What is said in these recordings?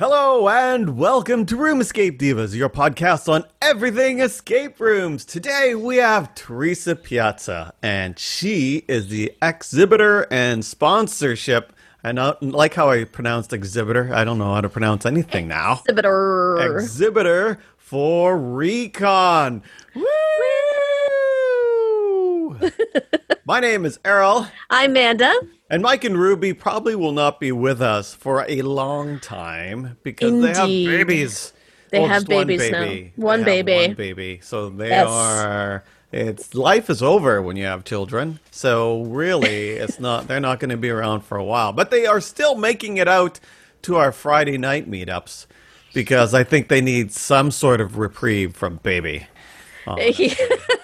Hello and welcome to Room Escape Divas, your podcast on everything escape rooms. Today we have Teresa Piazza, and she is the exhibitor and sponsorship. I not like how I pronounced exhibitor. I don't know how to pronounce anything now. Exhibitor. Exhibitor for Recon. Woo! My name is Errol. I'm Amanda. And Mike and Ruby probably will not be with us for a long time because they have babies. They Well, have just one babies now. baby. They One baby. One baby. So they are. It's life is over when you have children. So really, it's not. They're not going to be around for a while. But they are still making it out to our Friday night meetups because I think they need some sort of reprieve from baby. Oh,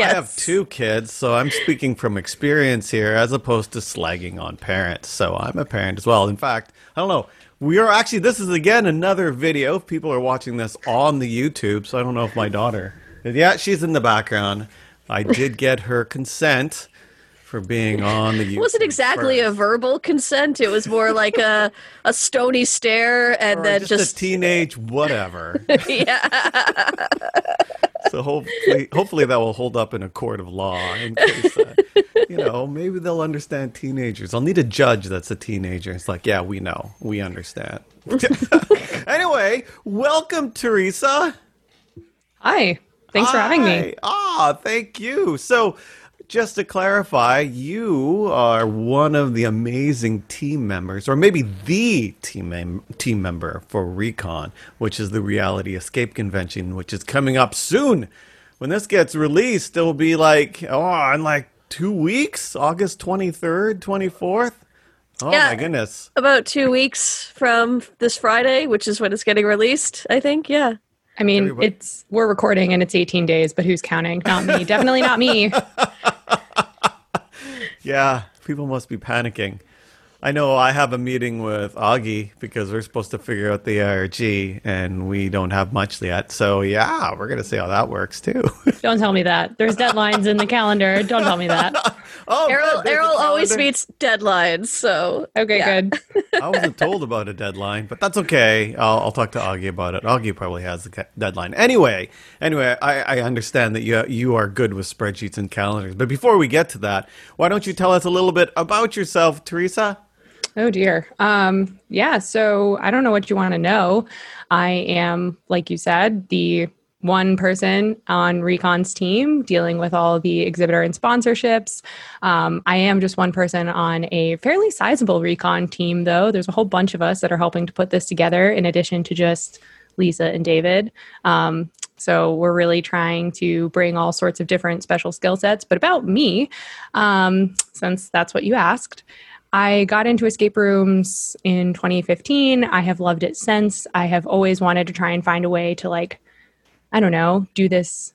yes. I have two kids, so I'm speaking from experience here as opposed to slagging on parents. So I'm a parent as well. In fact, I don't know. We are actually, this is again another video. If people are watching this on the YouTube, so I don't know if my daughter, yeah, she's in the background. I did get her consent for being on the YouTube. It wasn't exactly a verbal consent. It was more like a a stony stare and Or then just, just, a teenage whatever. yeah. So hopefully, hopefully that will hold up in a court of law. In case, uh, you know, maybe they'll understand teenagers. I'll need a judge that's a teenager. It's like, yeah, we know, we understand. anyway, welcome, Teresa. Hi. Thanks for having me. Ah, thank you. So, just to clarify, you are one of the amazing team members, or maybe the team mem- team member for Recon, which is the Reality Escape Convention, which is coming up soon. When this gets released, it'll be like oh, in like two weeks, August twenty third, twenty fourth. Oh Yeah. my goodness! About two weeks from this Friday, which is when it's getting released, I think. Yeah. I mean, Everybody- it's we're recording and it's 18 days, but who's counting? Not me. Definitely not me. Yeah, people must be panicking. I know I have a meeting with Augie because we're supposed to figure out the IRG and we don't have much yet. So, yeah, we're going to see how that works too. Don't tell me that. There's deadlines in the calendar. Don't tell me that. oh, Errol good, Errol always meets deadlines, so Okay, yeah. good. I wasn't told about a deadline, but that's okay. I'll, I'll talk to Augie about it. Augie probably has the deadline. Anyway, anyway, I, I understand that you you are good with spreadsheets and calendars. But before we get to that, why don't you tell us a little bit about yourself, Teresa? Oh dear. Um, yeah, so I don't know what you want to know. I am, like you said, the one person on Recon's team dealing with all the exhibitor and sponsorships. Um, I am just one person on a fairly sizable Recon team, though. There's a whole bunch of us that are helping to put this together, in addition to just Lisa and David. Um, so we're really trying to bring all sorts of different special skill sets. But about me, um, since that's what you asked, I got into escape rooms in 2015. I have loved it since. I have always wanted to try and find a way to, like, I don't know, do this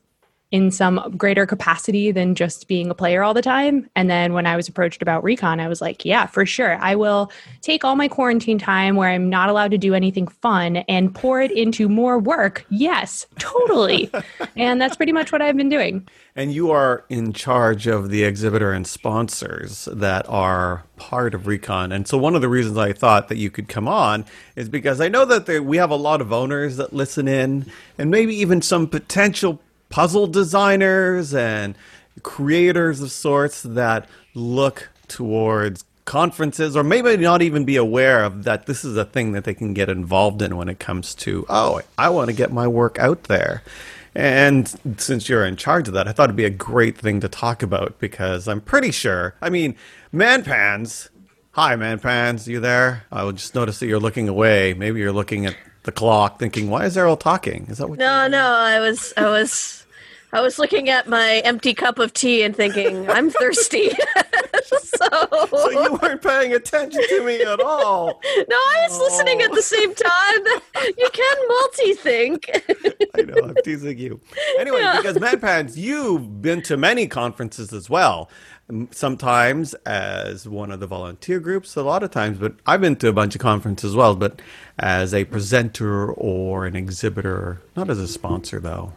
in some greater capacity than just being a player all the time. And then when I was approached about Recon, I was like, yeah, for sure. I will take all my quarantine time where I'm not allowed to do anything fun and pour it into more work. Yes, totally. and that's pretty much what I've been doing. And you are in charge of the exhibitor and sponsors that are part of Recon. And so, one of the reasons I thought that you could come on is because I know that there, we have a lot of owners that listen in, and maybe even some potential puzzle designers and creators of sorts that look towards conferences or maybe not even be aware of that this is a thing that they can get involved in when it comes to oh i want to get my work out there. And since you're in charge of that i thought it'd be a great thing to talk about because i'm pretty sure i mean manpans hi manpans you there? I just noticed that you're looking away. Maybe you're looking at the clock thinking why is errol talking is that what No, no, I was I was I was looking at my empty cup of tea and thinking, I'm thirsty. so, so you weren't paying attention to me at all No, I was listening at the oh. same time. You can multi-think. I know, I'm teasing you. Anyway, Yeah. because Manpans, you've been to many conferences as well. Sometimes as one of the volunteer groups, a lot of times, but I've been to a bunch of conferences as well, but as a presenter or an exhibitor, not as a sponsor though.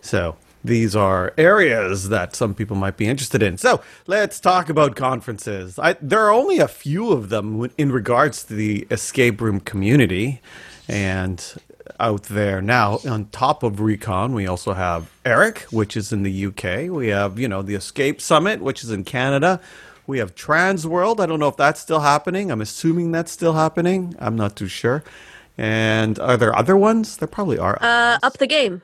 So these are areas that some people might be interested in. So let's talk about conferences. I, there are only a few of them in regards to the escape room community. and out there. Now, on top of Recon, we also have Eric, which is in the UK. We have, you know, the Escape Summit, which is in Canada. We have Transworld. I don't know if that's still happening. I'm assuming that's still happening. I'm not too sure. And are there other ones? There probably are. Uh, up the game.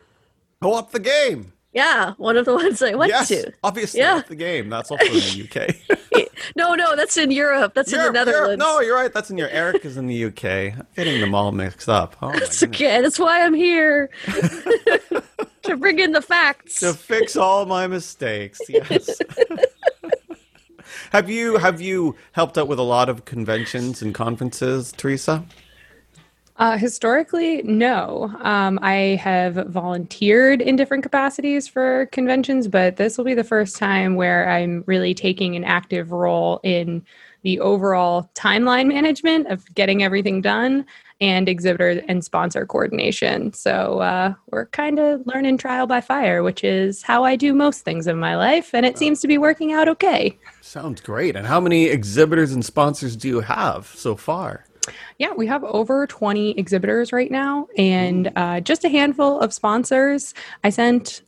Go up the game. Yeah, one of the ones I went Yes, to. obviously, Yeah. up the game. That's also in the UK. No, no, that's in Europe. That's in the Europe, Europe. Netherlands. No, you're right. That's in your. Eric is in the UK. I'm getting them all mixed up. Oh goodness. okay. That's why I'm here to bring in the facts. to fix all my mistakes. Yes. have you have you helped out with a lot of conventions and conferences, Teresa? Uh, historically, no. Um, I have volunteered in different capacities for conventions, but this will be the first time where I'm really taking an active role in the overall timeline management of getting everything done and exhibitor and sponsor coordination. So uh, we're kind of learning trial by fire, which is how I do most things in my life, and it seems to be working out okay. Sounds great. And how many exhibitors and sponsors do you have so far? Yeah, we have over 20 exhibitors right now and uh, just a handful of sponsors. I sent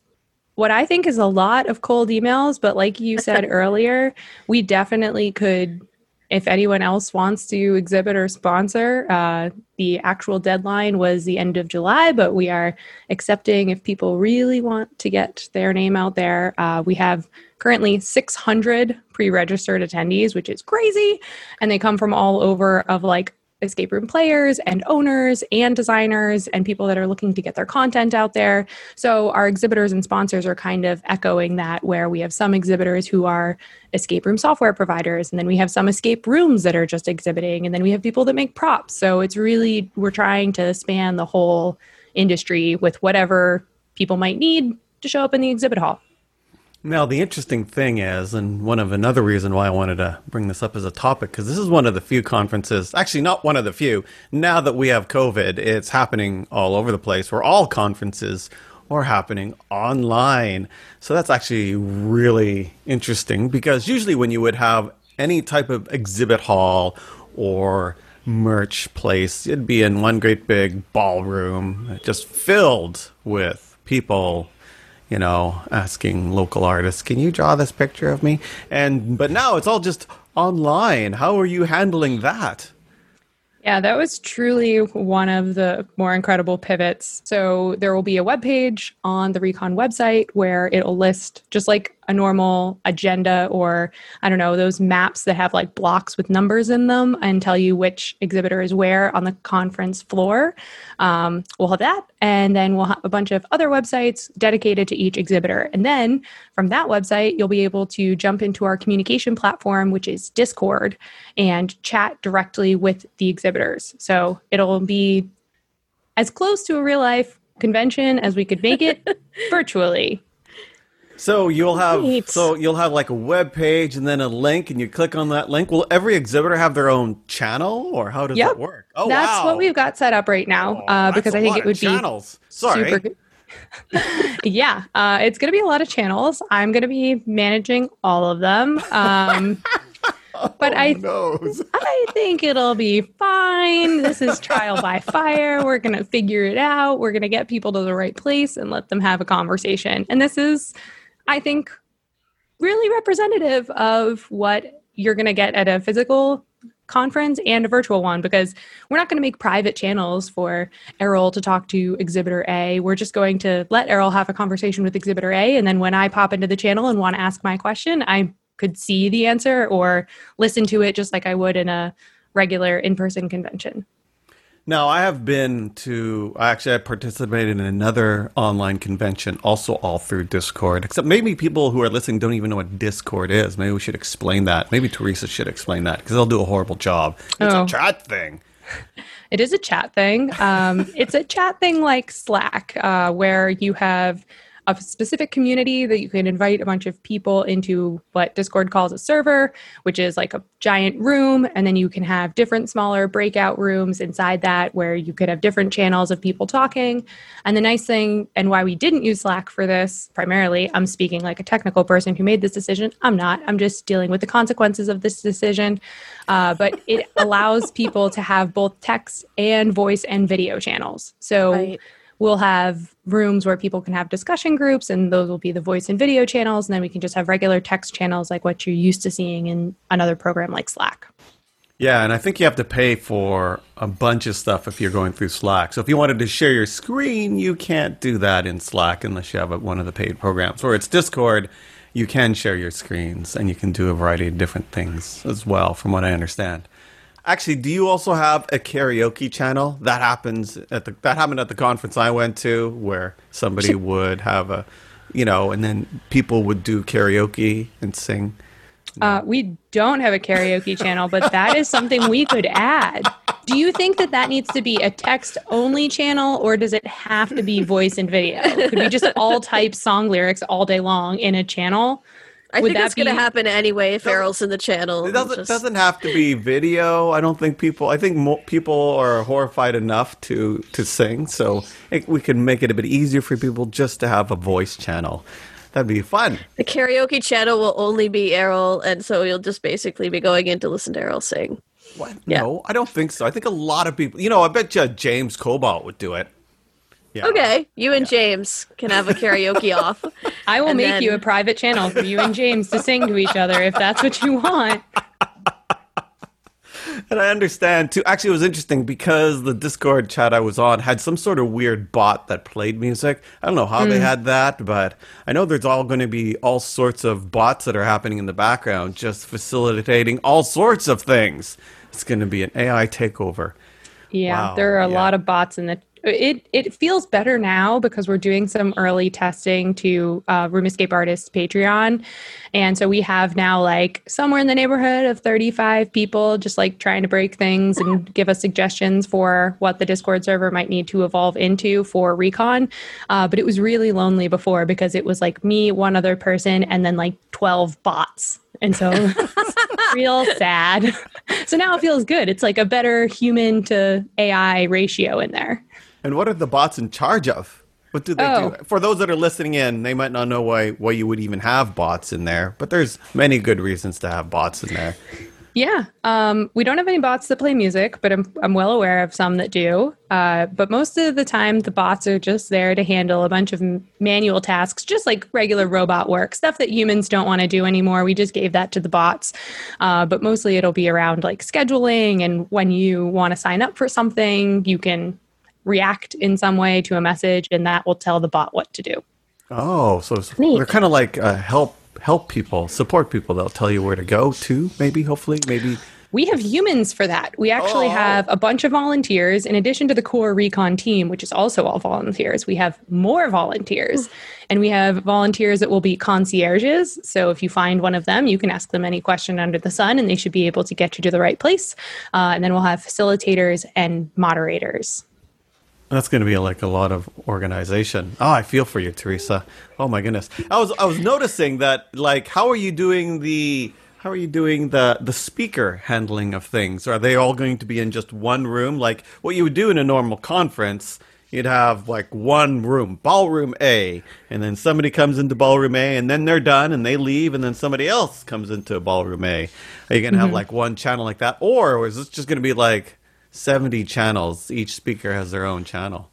what I think is a lot of cold emails, but like you said earlier, we definitely could. If anyone else wants to exhibit or sponsor, uh, the actual deadline was the end of July, but we are accepting if people really want to get their name out there. Uh, we have currently 600 pre-registered attendees, which is crazy, and they come from all over of like escape room players and owners and designers and people that are looking to get their content out there. So our exhibitors and sponsors are kind of echoing that where we have some exhibitors who are escape room software providers and then we have some escape rooms that are just exhibiting and then we have people that make props. So it's really we're trying to span the whole industry with whatever people might need to show up in the exhibit hall. Now, the interesting thing is, and one of another reason why I wanted to bring this up as a topic, because this is one of the few conferences, actually, not one of the few. Now that we have COVID, it's happening all over the place, where all conferences are happening online. So that's actually really interesting because usually when you would have any type of exhibit hall or merch place, it'd be in one great big ballroom, just filled with people you know, asking local artists, "Can you draw this picture of me?" And but now it's all just online. How are you handling that? Yeah, that was truly one of the more incredible pivots. So there will be a web page on the Recon website where it'll list just like a normal agenda or I don't know, those maps that have like blocks with numbers in them and tell you which exhibitor is where on the conference floor. Um, we'll have that. And then we'll have a bunch of other websites dedicated to each exhibitor. And then from that website, you'll be able to jump into our communication platform, which is Discord, and chat directly with the exhibitors. So it'll be as close to a real life convention as we could make it virtually. So you'll have Neat. so you'll have like a web page and then a link, and you click on that link. Will every exhibitor have their own channel, or how does Yep. that work? Oh, That's wow. what we've got set up right now Oh, uh, because I think it would be channels. Sorry. super yeah, uh, it's going to be a lot of channels. I'm going to be managing all of them. Um, but I knows. I think it'll be fine. This is trial by fire. We're going to figure it out. We're going to get people to the right place and let them have a conversation. And this is, I think, really representative of what you're going to get at a physical conference and a virtual one because we're not going to make private channels for Errol to talk to exhibitor A. We're just going to let Errol have a conversation with exhibitor A. And then when I pop into the channel and want to ask my question, I could see the answer or listen to it just like I would in a regular in person convention. Now, I have been to, actually I participated in another online convention, also all through Discord. Except maybe people who are listening don't even know what Discord is. Maybe we should explain that. Maybe Teresa should explain that because they'll do a horrible job. It's Oh. a chat thing. It is a chat thing. Um, it's a chat thing like Slack, uh, where you have a specific community that you can invite a bunch of people into what Discord calls a server, which is like a giant room. And then you can have different smaller breakout rooms inside that where you could have different channels of people talking. And the nice thing, and why we didn't use Slack for this primarily, I'm speaking like a technical person who made this decision. I'm not, I'm just dealing with the consequences of this decision. Uh, but it allows people to have both text and voice and video channels. So right. We'll have rooms where people can have discussion groups, and those will be the voice and video channels. And then we can just have regular text channels like what you're used to seeing in another program like Slack. Yeah, and I think you have to pay for a bunch of stuff if you're going through Slack. So if you wanted to share your screen, you can't do that in Slack unless you have one of the paid programs. Or it's Discord, you can share your screens and you can do a variety of different things as well, from what I understand. Actually, do you also have a karaoke channel? That happens at the that happened at the conference I went to, where somebody would have a, you know, and then people would do karaoke and sing. Uh, we don't have a karaoke channel, but that is something we could add. Do you think that that needs to be a text only channel or does it have to be voice and video? Could we just all type song lyrics all day long in a channel? I Would think that's be... going to happen anyway if Errol's in the channel. It doesn't, just... doesn't have to be video. I don't think people. I think mo- people are horrified enough to to sing, so it, we can make it a bit easier for people just to have a voice channel. That'd be fun. The karaoke channel will only be Errol, and so you'll just basically be going in to listen to Errol sing. What? Yeah. No, I don't think so. I think a lot of people, you know, I bet you James Cobalt would do it. Yeah. Okay, you and yeah. James can have a karaoke off. I will make then... you a private channel for you and James to sing to each other if that's what you want. and I understand too. Actually, it was interesting because the Discord chat I was on had some sort of weird bot that played music. I don't know how mm. they had that, but I know there's all going to be all sorts of bots that are happening in the background, just facilitating all sorts of things. It's going to be an AI takeover. Yeah, wow. there are a yeah. lot of bots in the it it feels better now because we're doing some early testing to uh, Room Escape Artists Patreon, and so we have now like somewhere in the neighborhood of thirty five people just like trying to break things and give us suggestions for what the Discord server might need to evolve into for Recon. Uh, but it was really lonely before because it was like me, one other person, and then like twelve bots, and so. real sad. So now it feels good. It's like a better human to AI ratio in there. And what are the bots in charge of? What do they oh. do? For those that are listening in, they might not know why why you would even have bots in there, but there's many good reasons to have bots in there. Yeah, um, we don't have any bots that play music, but I'm I'm well aware of some that do. Uh, but most of the time, the bots are just there to handle a bunch of manual tasks, just like regular robot work, stuff that humans don't want to do anymore. We just gave that to the bots. Uh, but mostly, it'll be around like scheduling and when you want to sign up for something, you can react in some way to a message, and that will tell the bot what to do. Oh, so they're kind of like uh, help help people, support people. They'll tell you where to go to. Maybe, hopefully, maybe. We have humans for that. We actually oh. have a bunch of volunteers in addition to the core recon team, which is also all volunteers. We have more volunteers and we have volunteers that will be concierges. So if you find one of them, you can ask them any question under the sun and they should be able to get you to the right place. Uh, and then we'll have facilitators and moderators. That's going to be like a lot of organization. Oh, I feel for you, Teresa. Oh my goodness. I was I was noticing that like how are you doing the how are you doing the the speaker handling of things? Are they all going to be in just one room like what you would do in a normal conference? You'd have like one room, ballroom A, and then somebody comes into ballroom A and then they're done and they leave and then somebody else comes into ballroom A. Are you going to mm-hmm. have like one channel like that or is this just going to be like 70 channels. Each speaker has their own channel.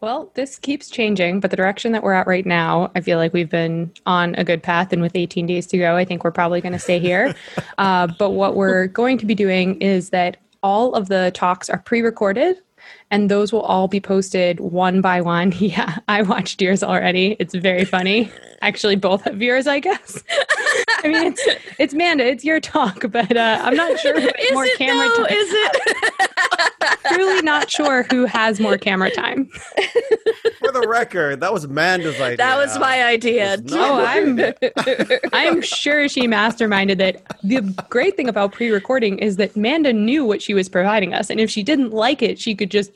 Well, this keeps changing, but the direction that we're at right now, I feel like we've been on a good path. And with 18 days to go, I think we're probably going to stay here. uh, but what we're going to be doing is that all of the talks are pre recorded and those will all be posted one by one. Yeah, I watched yours already. It's very funny. Actually, both of yours, I guess. I mean, it's it's Manda. It's your talk, but uh, I'm not sure who has more camera time. Is it? Truly not sure who has more camera time. For the record, that was Manda's idea. That was my idea. Oh, I'm I'm sure she masterminded that. The great thing about pre-recording is that Manda knew what she was providing us, and if she didn't like it, she could just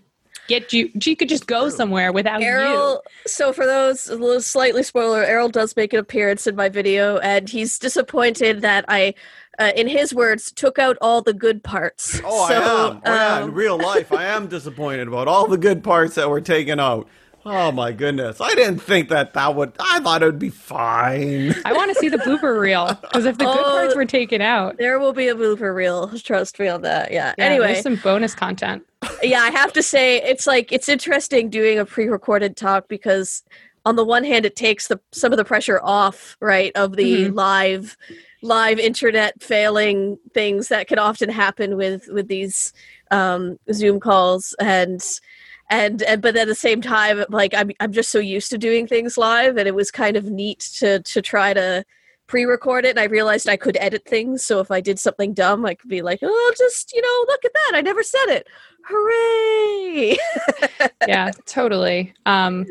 get you. She could just go somewhere without you. Errol. So for those a little slightly spoiler, Errol does make an appearance in my video, and he's disappointed that I. Uh, in his words, took out all the good parts. Oh, So, I am. Oh, yeah, in um, real life, I am disappointed about all the good parts that were taken out. Oh my goodness! I didn't think that that would. I thought it would be fine. I want to see the blooper reel because if the good Oh. parts were taken out, There will be a blooper reel. Trust me on that. Yeah. yeah, anyway, there's some bonus content. Yeah, I have to say it's like it's interesting doing a pre-recorded talk because on the one hand it takes the some of the pressure off, right, of the Mhm. live live internet failing things that can often happen with with these um Zoom calls and and and but at the same time like I'm I'm just so used to doing things live and it was kind of neat to to try to pre-record it and I realized I could edit things so if I did something dumb I could be like oh just you know look at that I never said it hooray yeah, totally. Um,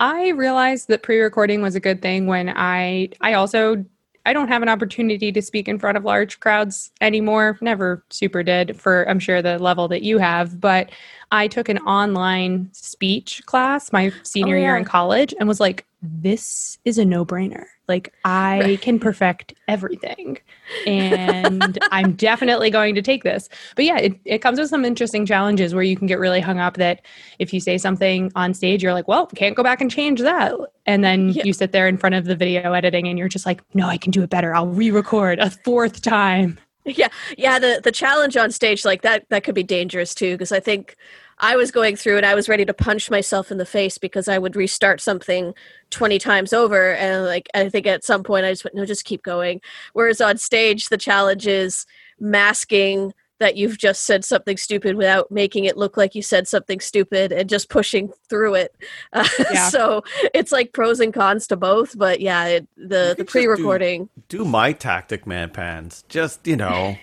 I realized that pre-recording was a good thing when I I also I don't have an opportunity to speak in front of large crowds anymore. Never super did for I'm sure the level that you have, but I took an online speech class my senior year yeah. in college and was like, this is a no-brainer. Like I Right. can perfect everything. And I'm definitely going to take this. But yeah, it, it comes with some interesting challenges where you can get really hung up that if you say something on stage, you're like, well, can't go back and change that. And then Yeah. you sit there in front of the video editing and you're just like, no, I can do it better. I'll re record a fourth time. yeah yeah the the challenge on stage like that that could be dangerous too because i think i was going through and i was ready to punch myself in the face because i would restart something 20 times over and like i think at some point i just went no just keep going whereas on stage the challenge is masking that you've just said something stupid without making it look like you said something stupid and just pushing through it uh, Yeah. so it's like pros and cons to both but yeah it, the the pre-recording Do my tactic, man pans. Just you know,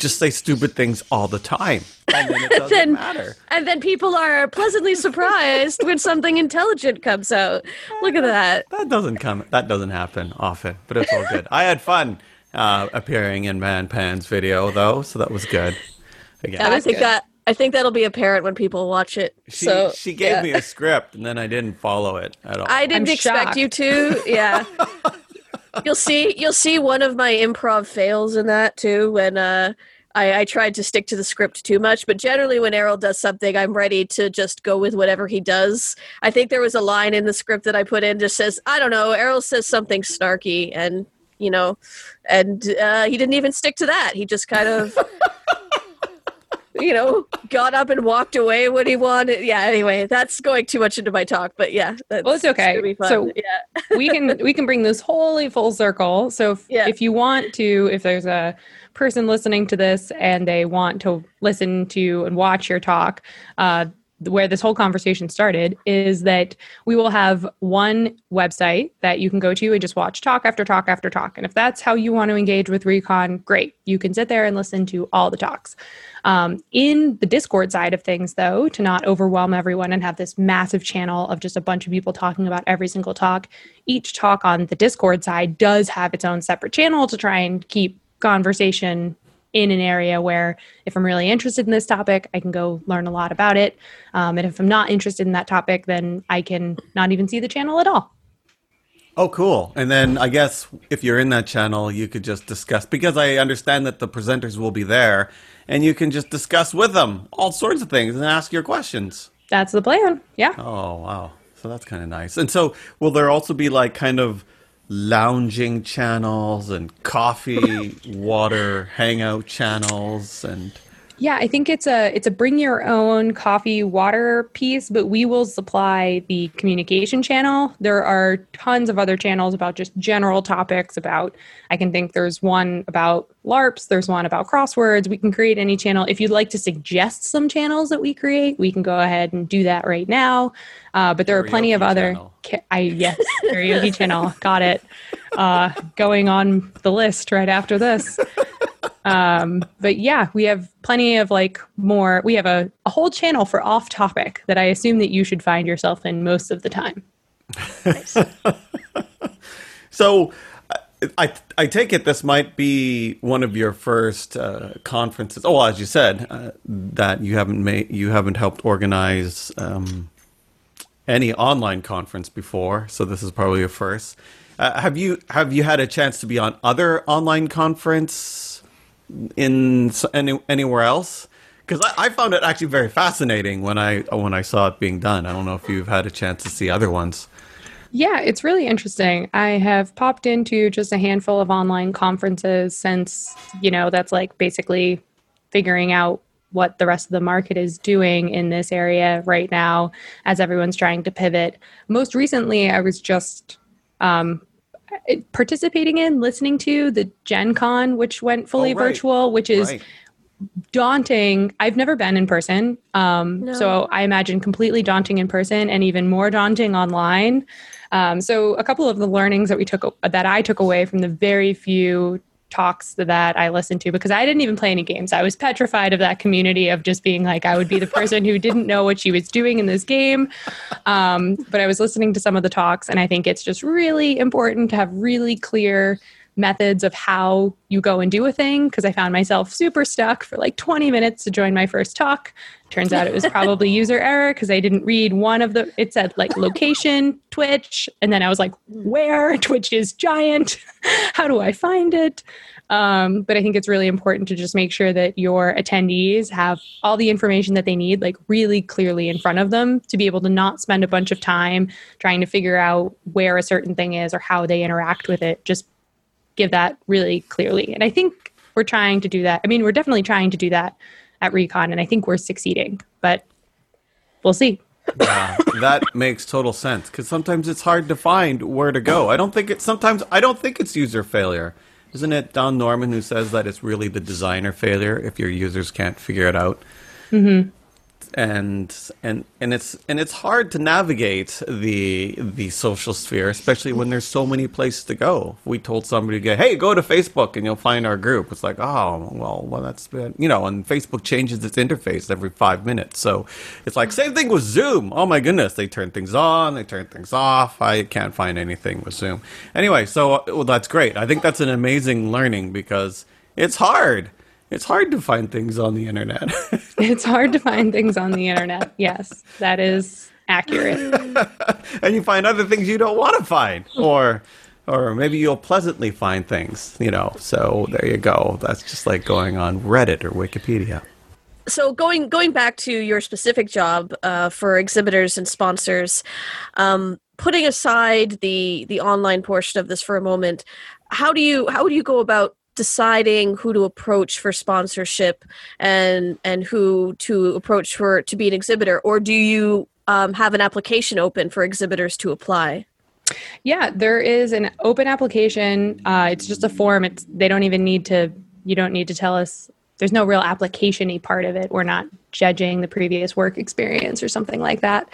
just say stupid things all the time, and then it doesn't Then- matter. And then people are pleasantly surprised when something intelligent comes out. Look at that. That doesn't come. That doesn't happen often, but it's all good. I had fun uh, appearing in Man Pan's video though, so that was good. Again, And I think good. that I think that'll be apparent when people watch it. she so she gave yeah. me a script, and then I didn't follow it at all. I didn't I'm expect shocked. you to. Yeah. you'll see you'll see one of my improv fails in that too when uh I, I tried to stick to the script too much, but generally when Errol does something, I'm ready to just go with whatever he does. I think there was a line in the script that I put in just says, I don't know, Errol says something snarky and you know, and uh, he didn't even stick to that. He just kind of you know, got up and walked away when he wanted. Yeah, anyway, that's going too much into my talk, but yeah. That's, Well, it's okay. fun. So- yeah. we can we can bring this wholly full circle. So if, Yeah. if you want to, if there's a person listening to this and they want to listen to and watch your talk, uh, where this whole conversation started is that we will have one website that you can go to and just watch talk after talk after talk. And if that's how you want to engage with Recon, great. You can sit there and listen to all the talks. Um, in the Discord side of things, though, to not overwhelm everyone and have this massive channel of just a bunch of people talking about every single talk, each talk on the Discord side does have its own separate channel to try and keep conversation in an area where if I'm really interested in this topic, I can go learn a lot about it. Um, and if I'm not interested in that topic, then I can not even see the channel at all. Oh, cool. And then I guess if you're in that channel, you could just discuss because I understand that the presenters will be there and you can just discuss with them all sorts of things and ask your questions. That's the plan. Yeah. Oh, wow. So that's kind of nice. And so will there also be like kind of lounging channels and coffee, water, hangout channels and Yeah, I think it's a it's a bring your own coffee water piece, but we will supply the communication channel. There are tons of other channels about just general topics about I can think there's one about LARPs, there's one about crosswords. We can create any channel. If you'd like to suggest some channels that we create, we can go ahead and do that right now. Uh, but there are plenty of other ca- I yes, karaoke channel. Got it. Uh, going on the list right after this um but yeah we have plenty of like more we have a, a whole channel for off topic that i assume that you should find yourself in most of the time So, uh, I I take it this might be one of your first uh, conferences. Oh, well, as you said, uh, that you haven't made you haven't helped organize um, any online conference before, so this is probably a first. Uh, have you have you had a chance to be on other online conference in any, anywhere else? Because I, I, found it actually very fascinating when I when I saw it being done. I don't know if you've had a chance to see other ones. Yeah, it's really interesting. I have popped into just a handful of online conferences since, you know, that's like basically figuring out what the rest of the market is doing in this area right now as everyone's trying to pivot. Most recently, I was just um, participating in, listening to the Gen Con, which went fully oh, right. virtual, which is right. daunting. I've never been in person. Um, no. So I imagine completely daunting in person and even more daunting online. Um, so a couple of the learnings that we took that I took away from the very few talks that I listened to because I didn't even play any games. I was petrified of that community of just being like I would be the person who didn't know what she was doing in this game. Um, but I was listening to some of the talks, and I think it's just really important to have really clear methods of how you go and do a thing because I found myself super stuck for like 20 minutes to join my first talk. Turns out it was probably user error because I didn't read one of the, it said like location, Twitch. And then I was like, where? Twitch is giant. how do I find it? Um, but I think it's really important to just make sure that your attendees have all the information that they need, like really clearly in front of them to be able to not spend a bunch of time trying to figure out where a certain thing is or how they interact with it. Just give that really clearly. And I think we're trying to do that. I mean, we're definitely trying to do that at Recon, and I think we're succeeding, but we'll see. yeah, that makes total sense because sometimes it's hard to find where to go. I don't think it's sometimes I don't think it's user failure. Isn't it Don Norman who says that it's really the designer failure if your users can't figure it out? Mm-hmm and and and it's and it's hard to navigate the the social sphere, especially when there's so many places to go. If we told somebody to go, hey, go to Facebook and you'll find our group. It's like, oh, well, well, that's been, you know, and Facebook changes its interface every five minutes, so it's like same thing with Zoom. Oh my goodness, they turn things on, they turn things off. I can't find anything with Zoom. Anyway, so well, that's great. I think that's an amazing learning because it's hard it's hard to find things on the internet. it's hard to find things on the internet. Yes, that is accurate. and you find other things you don't want to find, or or maybe you'll pleasantly find things. You know, so there you go. That's just like going on Reddit or Wikipedia. So going going back to your specific job uh, for exhibitors and sponsors, um, putting aside the the online portion of this for a moment, how do you how do you go about deciding who to approach for sponsorship and and who to approach for to be an exhibitor or do you um, have an application open for exhibitors to apply? Yeah there is an open application. Uh, it's just a form. It's they don't even need to you don't need to tell us there's no real application-y part of it we're not judging the previous work experience or something like that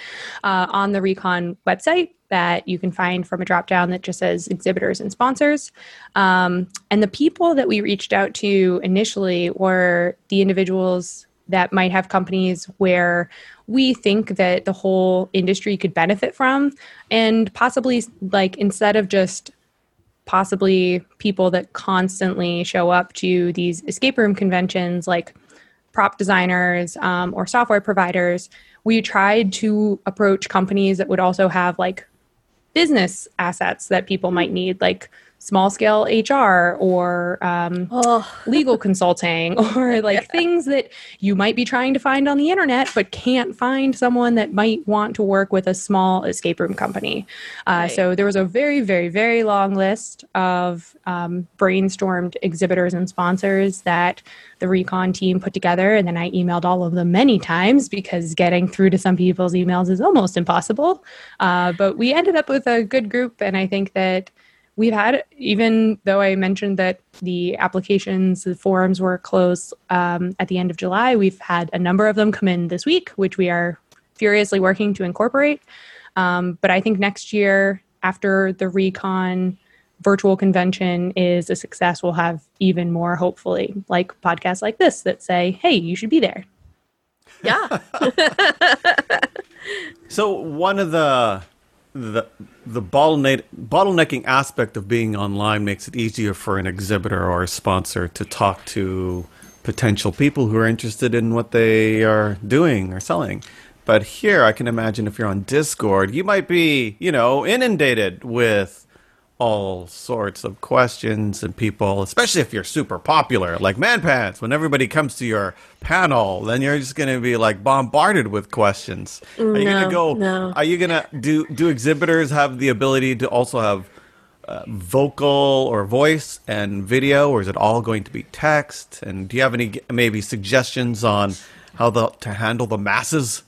uh, on the recon website that you can find from a drop down that just says exhibitors and sponsors. Um, and the people that we reached out to initially were the individuals that might have companies where we think that the whole industry could benefit from, and possibly like instead of just possibly people that constantly show up to these escape room conventions like prop designers um, or software providers we tried to approach companies that would also have like business assets that people might need, like small scale HR or um, oh. legal consulting or like yeah. things that you might be trying to find on the internet but can't find someone that might want to work with a small escape room company. Uh, right. So there was a very, very, very long list of um, brainstormed exhibitors and sponsors that the recon team put together and then i emailed all of them many times because getting through to some people's emails is almost impossible uh, but we ended up with a good group and i think that we've had even though i mentioned that the applications the forums were closed um, at the end of july we've had a number of them come in this week which we are furiously working to incorporate um, but i think next year after the recon virtual convention is a success, we'll have even more, hopefully, like podcasts like this that say, hey, you should be there. Yeah. so, one of the the the bottleneck, bottlenecking aspect of being online makes it easier for an exhibitor or a sponsor to talk to potential people who are interested in what they are doing or selling. But here, I can imagine if you're on Discord, you might be, you know, inundated with all sorts of questions and people, especially if you're super popular, like Man Pants. When everybody comes to your panel, then you're just going to be like bombarded with questions. Are you going to go? no. Are you going to do? Do exhibitors have the ability to also have uh, vocal or voice and video, or is it all going to be text? And do you have any maybe suggestions on how the to handle the masses?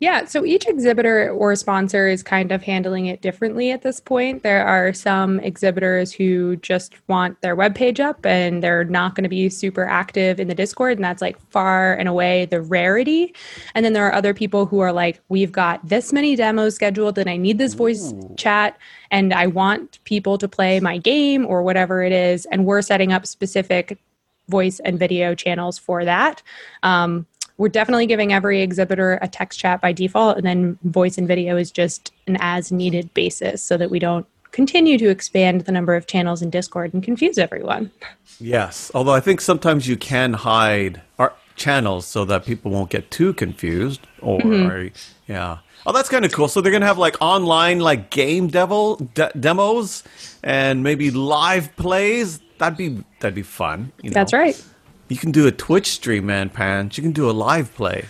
Yeah, so each exhibitor or sponsor is kind of handling it differently at this point. There are some exhibitors who just want their webpage up and they're not going to be super active in the Discord, and that's like far and away the rarity. And then there are other people who are like, we've got this many demos scheduled, and I need this voice chat, and I want people to play my game or whatever it is. And we're setting up specific voice and video channels for that. Um, we're definitely giving every exhibitor a text chat by default, and then voice and video is just an as needed basis so that we don't continue to expand the number of channels in Discord and confuse everyone. Yes, although I think sometimes you can hide our channels so that people won't get too confused. Or mm-hmm. yeah, oh, that's kind of cool. So they're gonna have like online like game devil de- demos and maybe live plays. That'd be that'd be fun. you That's right. You can do a Twitch stream, man, Pants. You can do a live play.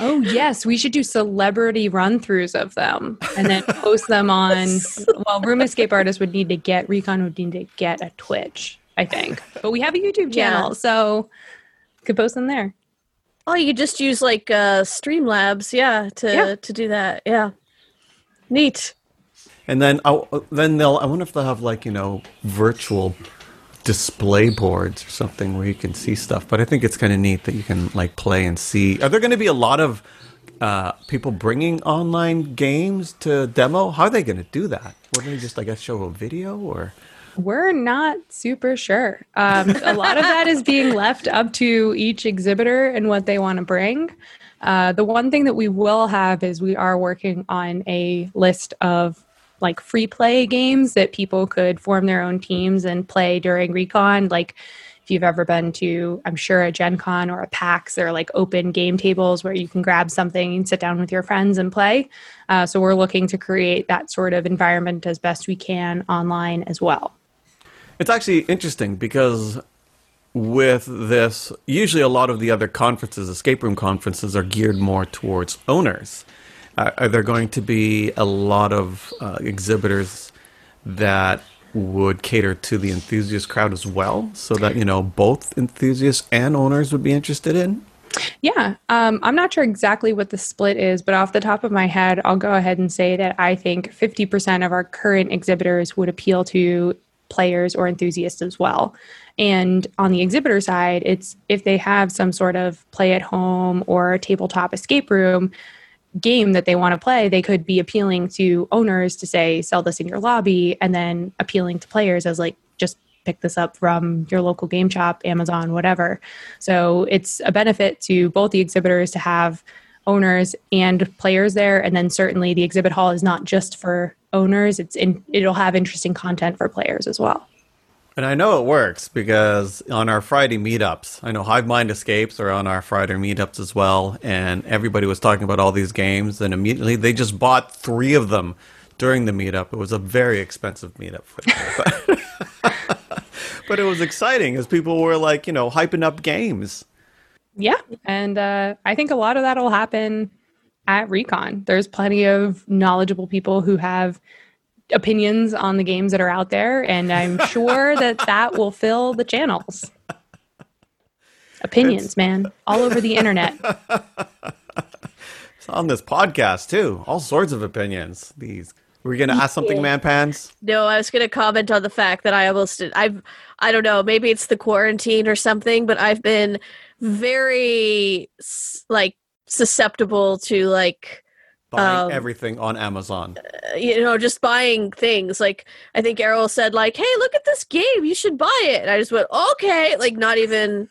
Oh, yes, we should do celebrity run throughs of them and then post them on. Well, Room Escape artists would need to get, Recon would need to get a Twitch, I think. But we have a YouTube channel, Yeah. so could post them there. Oh, you could just use like uh, Streamlabs, yeah, to Yeah. to do that. Yeah, neat. And then, I'll, then they'll. I wonder if they'll have like you know virtual display boards or something where you can see stuff. But I think it's kind of neat that you can like play and see. Are there going to be a lot of uh, people bringing online games to demo? How are they going to do that? Wouldn't they just, I guess, show a video or? We're not super sure. Um, a lot of that is being left up to each exhibitor and what they want to bring. Uh, the one thing that we will have is we are working on a list of like free play games that people could form their own teams and play during recon. Like if you've ever been to, I'm sure a Gen Con or a PAX, there are like open game tables where you can grab something and sit down with your friends and play. Uh, so we're looking to create that sort of environment as best we can online as well. It's actually interesting because with this, usually a lot of the other conferences, escape room conferences, are geared more towards owners. Uh, are there going to be a lot of uh, exhibitors that would cater to the enthusiast crowd as well, so that you know both enthusiasts and owners would be interested in? Yeah, um, I'm not sure exactly what the split is, but off the top of my head, I'll go ahead and say that I think 50% of our current exhibitors would appeal to players or enthusiasts as well. And on the exhibitor side, it's if they have some sort of play at home or tabletop escape room game that they want to play, they could be appealing to owners to say, sell this in your lobby, and then appealing to players as like, just pick this up from your local game shop, Amazon, whatever. So it's a benefit to both the exhibitors to have owners and players there. And then certainly the exhibit hall is not just for owners, it's in, it'll have interesting content for players as well. And I know it works because on our Friday meetups, I know Hive Mind Escapes are on our Friday meetups as well, and everybody was talking about all these games, and immediately they just bought three of them during the meetup. It was a very expensive meetup for them. But, it was exciting as people were like, you know, hyping up games. Yeah. And uh, I think a lot of that will happen at Recon. There's plenty of knowledgeable people who have opinions on the games that are out there. And I'm sure that that will fill the channels. Opinions, man, all over the internet. It's on this podcast too. All sorts of opinions. These. Were you going to ask something, Man Pans? No, I was going to comment on the fact that I almost did I've I don't know, maybe it's the quarantine or something, but I've been very like susceptible to like Buying Um, everything on Amazon. uh, you know just buying things like i think errol said like hey look at this game you should buy it and i just went okay like not even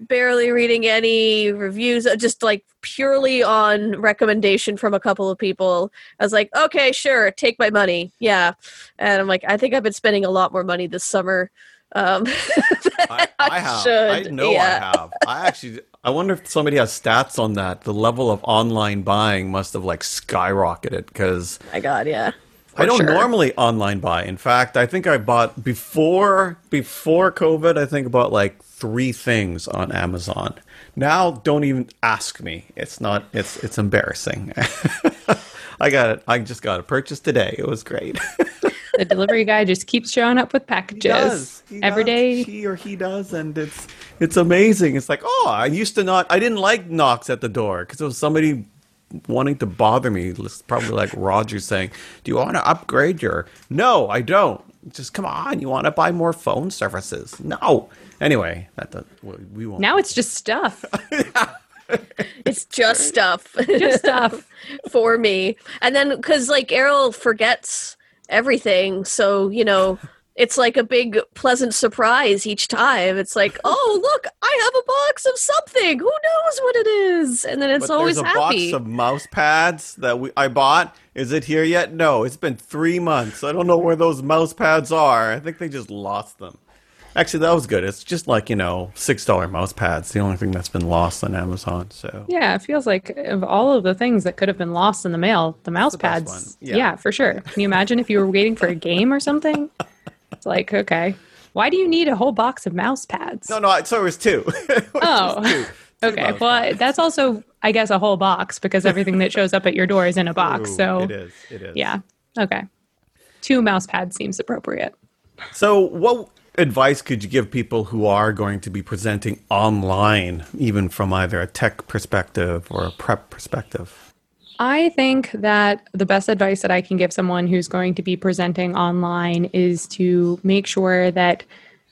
barely reading any reviews, uh, just like purely on recommendation from a couple of people. I was like, okay, sure, take my money. Yeah. And I'm like, I think I've been spending a lot more money this summer. Um, I, I have. I know yeah. I have. I actually. I wonder if somebody has stats on that. The level of online buying must have like skyrocketed because. My God, yeah. I don't sure. normally online buy. In fact, I think I bought before before COVID. I think about like three things on Amazon. Now, don't even ask me. It's not. It's it's embarrassing. I got it. I just got it purchased today. It was great. the delivery guy just keeps showing up with packages he does. He every does. day. He or he does, and it's it's amazing. It's like, oh, I used to not. I didn't like knocks at the door because it was somebody wanting to bother me. It's probably like Roger saying, "Do you want to upgrade your?" No, I don't. Just come on. You want to buy more phone services? No. Anyway, that does, we won't. Now it's just stuff. it's just stuff. just stuff for me. And then because like Errol forgets everything, so you know it's like a big pleasant surprise each time. It's like, oh look, I have a box of something. Who knows what it is? And then it's but always there's a happy. box of mouse pads that we I bought. Is it here yet? No, it's been three months. I don't know where those mouse pads are. I think they just lost them. Actually, that was good. It's just like you know, six dollar mouse pads. The only thing that's been lost on Amazon. So yeah, it feels like of all of the things that could have been lost in the mail, the mouse the pads. Yeah. yeah, for sure. Can you imagine if you were waiting for a game or something? It's like, okay, why do you need a whole box of mouse pads? No, no, so it was two. it was oh, two. Two okay. Well, pads. that's also, I guess, a whole box because everything that shows up at your door is in a box. Ooh, so it is. It is. Yeah. Okay. Two mouse pads seems appropriate. So, what advice could you give people who are going to be presenting online, even from either a tech perspective or a prep perspective? I think that the best advice that I can give someone who's going to be presenting online is to make sure that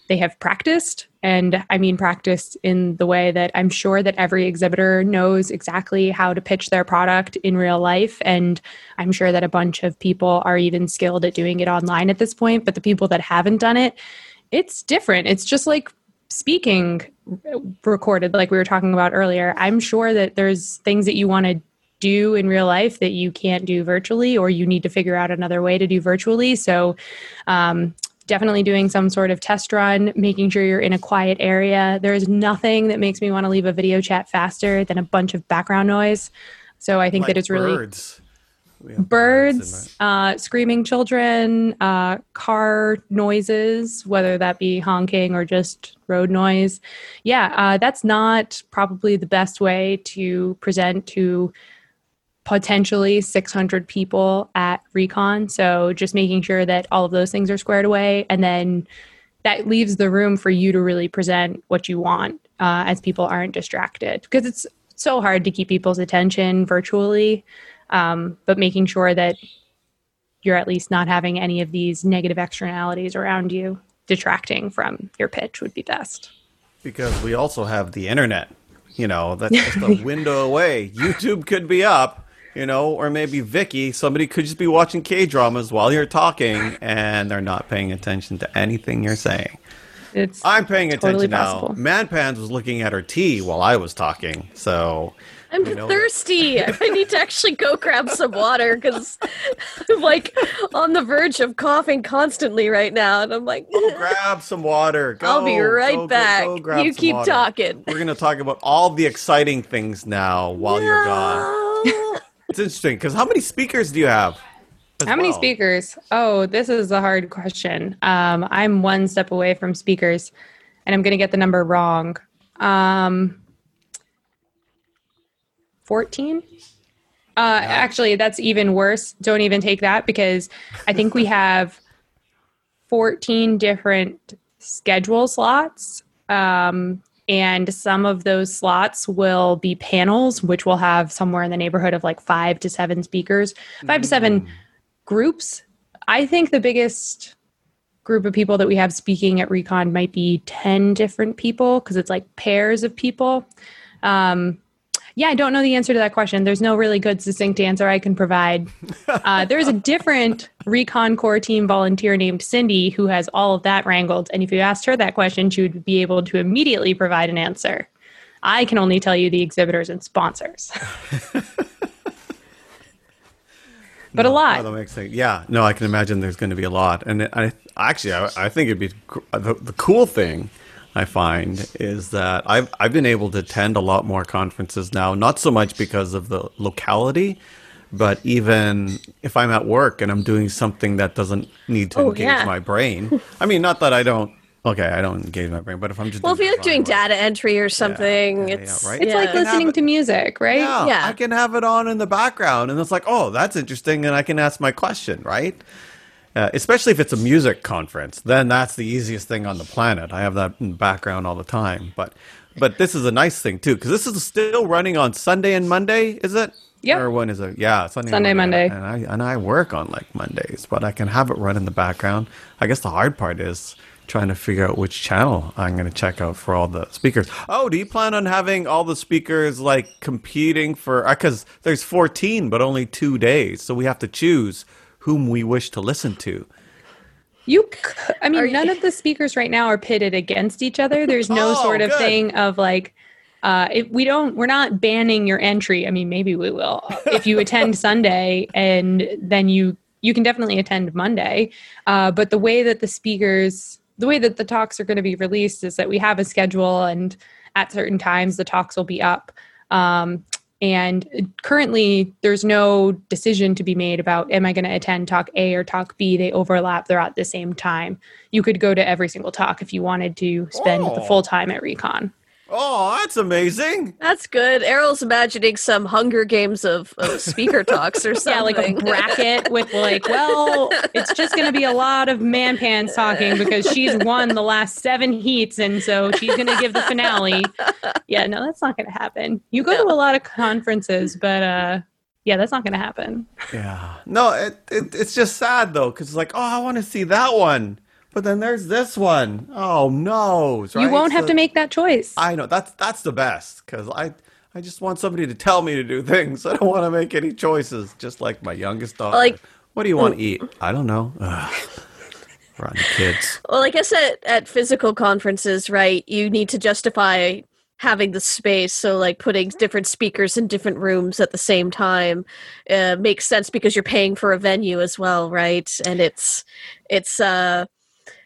they have practiced. And I mean, practiced in the way that I'm sure that every exhibitor knows exactly how to pitch their product in real life. And I'm sure that a bunch of people are even skilled at doing it online at this point. But the people that haven't done it, it's different. It's just like speaking recorded, like we were talking about earlier. I'm sure that there's things that you want to do in real life that you can't do virtually, or you need to figure out another way to do virtually. So, um, definitely doing some sort of test run, making sure you're in a quiet area. There is nothing that makes me want to leave a video chat faster than a bunch of background noise. So I think like that it's really birds, birds, uh, screaming children, uh, car noises, whether that be honking or just road noise. Yeah, uh, that's not probably the best way to present to potentially 600 people at recon. So just making sure that all of those things are squared away and then that leaves the room for you to really present what you want uh, as people aren't distracted. Because it's so hard to keep people's attention virtually um, but making sure that you're at least not having any of these negative externalities around you detracting from your pitch would be best because we also have the internet you know that's just a window away youtube could be up you know, or maybe Vicky, somebody could just be watching K dramas while you're talking and they're not paying attention to anything you're saying. It's I'm paying totally attention possible. now. Manpans was looking at her tea while I was talking, so I'm you know, thirsty. I need to actually go grab some water because I'm like on the verge of coughing constantly right now, and I'm like, go grab some water. Go, I'll be right go, back. Go, go you keep water. talking. We're gonna talk about all the exciting things now while no. you're gone. It's interesting because how many speakers do you have? How many speakers? Oh, this is a hard question. Um, I'm one step away from speakers, and I'm going to get the number wrong. Um, 14? Uh, Actually, that's even worse. Don't even take that because I think we have 14 different schedule slots. Um, and some of those slots will be panels, which will have somewhere in the neighborhood of like five to seven speakers, 5 mm-hmm. to seven mm. groups. I think the biggest group of people that we have speaking at Recon might be 10 different people because it's like pairs of people. Um, yeah, I don't know the answer to that question. There's no really good, succinct answer I can provide. Uh, there's a different Recon Core team volunteer named Cindy who has all of that wrangled. And if you asked her that question, she would be able to immediately provide an answer. I can only tell you the exhibitors and sponsors. but a lot. That makes sense. Yeah, no, I can imagine there's going to be a lot, and I actually I, I think it'd be the, the cool thing I find is that I've I've been able to attend a lot more conferences now. Not so much because of the locality, but even if I'm at work and I'm doing something that doesn't need to Oh, engage yeah. my brain. I mean, not that I don't. Okay, I don't engage my brain, but if I'm just Well, if you're doing data entry or something, yeah, yeah, it's right? It's like Yeah. listening to music, right? Yeah, Yeah. I can have it on in the background, and it's like, oh, that's interesting, and I can ask my question, right? Uh, especially if it's a music conference, then that's the easiest thing on the planet. I have that in the background all the time. But but this is a nice thing too, because this is still running on Sunday and Monday, is it? Yep. Or when is it? Yeah, Sunday. Sunday, and Monday. And I and I work on like Mondays, but I can have it run in the background. I guess the hard part is trying to figure out which channel I'm going to check out for all the speakers. Oh, do you plan on having all the speakers like competing for? Because there's 14, but only two days, so we have to choose whom we wish to listen to. You, c- I Are mean, you- none of the speakers right now are pitted against each other. There's no Oh, sort of good. thing of like, uh, if we don't, we're not banning your entry. I mean, maybe we will if you attend Sunday, and then you you can definitely attend Monday. Uh, but the way that the speakers, the way that the talks are going to be released is that we have a schedule, and at certain times the talks will be up. Um, and currently, there's no decision to be made about am I going to attend talk A or talk B? They overlap, they're at the same time. You could go to every single talk if you wanted to spend the Oh. full time at Recon. Oh, that's amazing! That's good. Errol's imagining some Hunger Games of, of speaker talks or something. Yeah, like a bracket with like, well, it's just going to be a lot of man pants talking because she's won the last seven heats, and so she's going to give the finale. Yeah, no, that's not going to happen. You go to a lot of conferences, but uh, yeah, that's not going to happen. Yeah. No, it, it it's just sad though, because it's like, oh, I want to see that one, but then there's this one. Oh no! You won't have to make that choice. I know that's that's the best because I I just want somebody to tell me to do things. I don't want to make any choices. Just like my youngest daughter. Like- what do you want to eat? I don't know. Ugh. Run kids. Well, I guess at, at physical conferences, right, you need to justify having the space. So, like putting different speakers in different rooms at the same time uh, makes sense because you're paying for a venue as well, right? And it's it's uh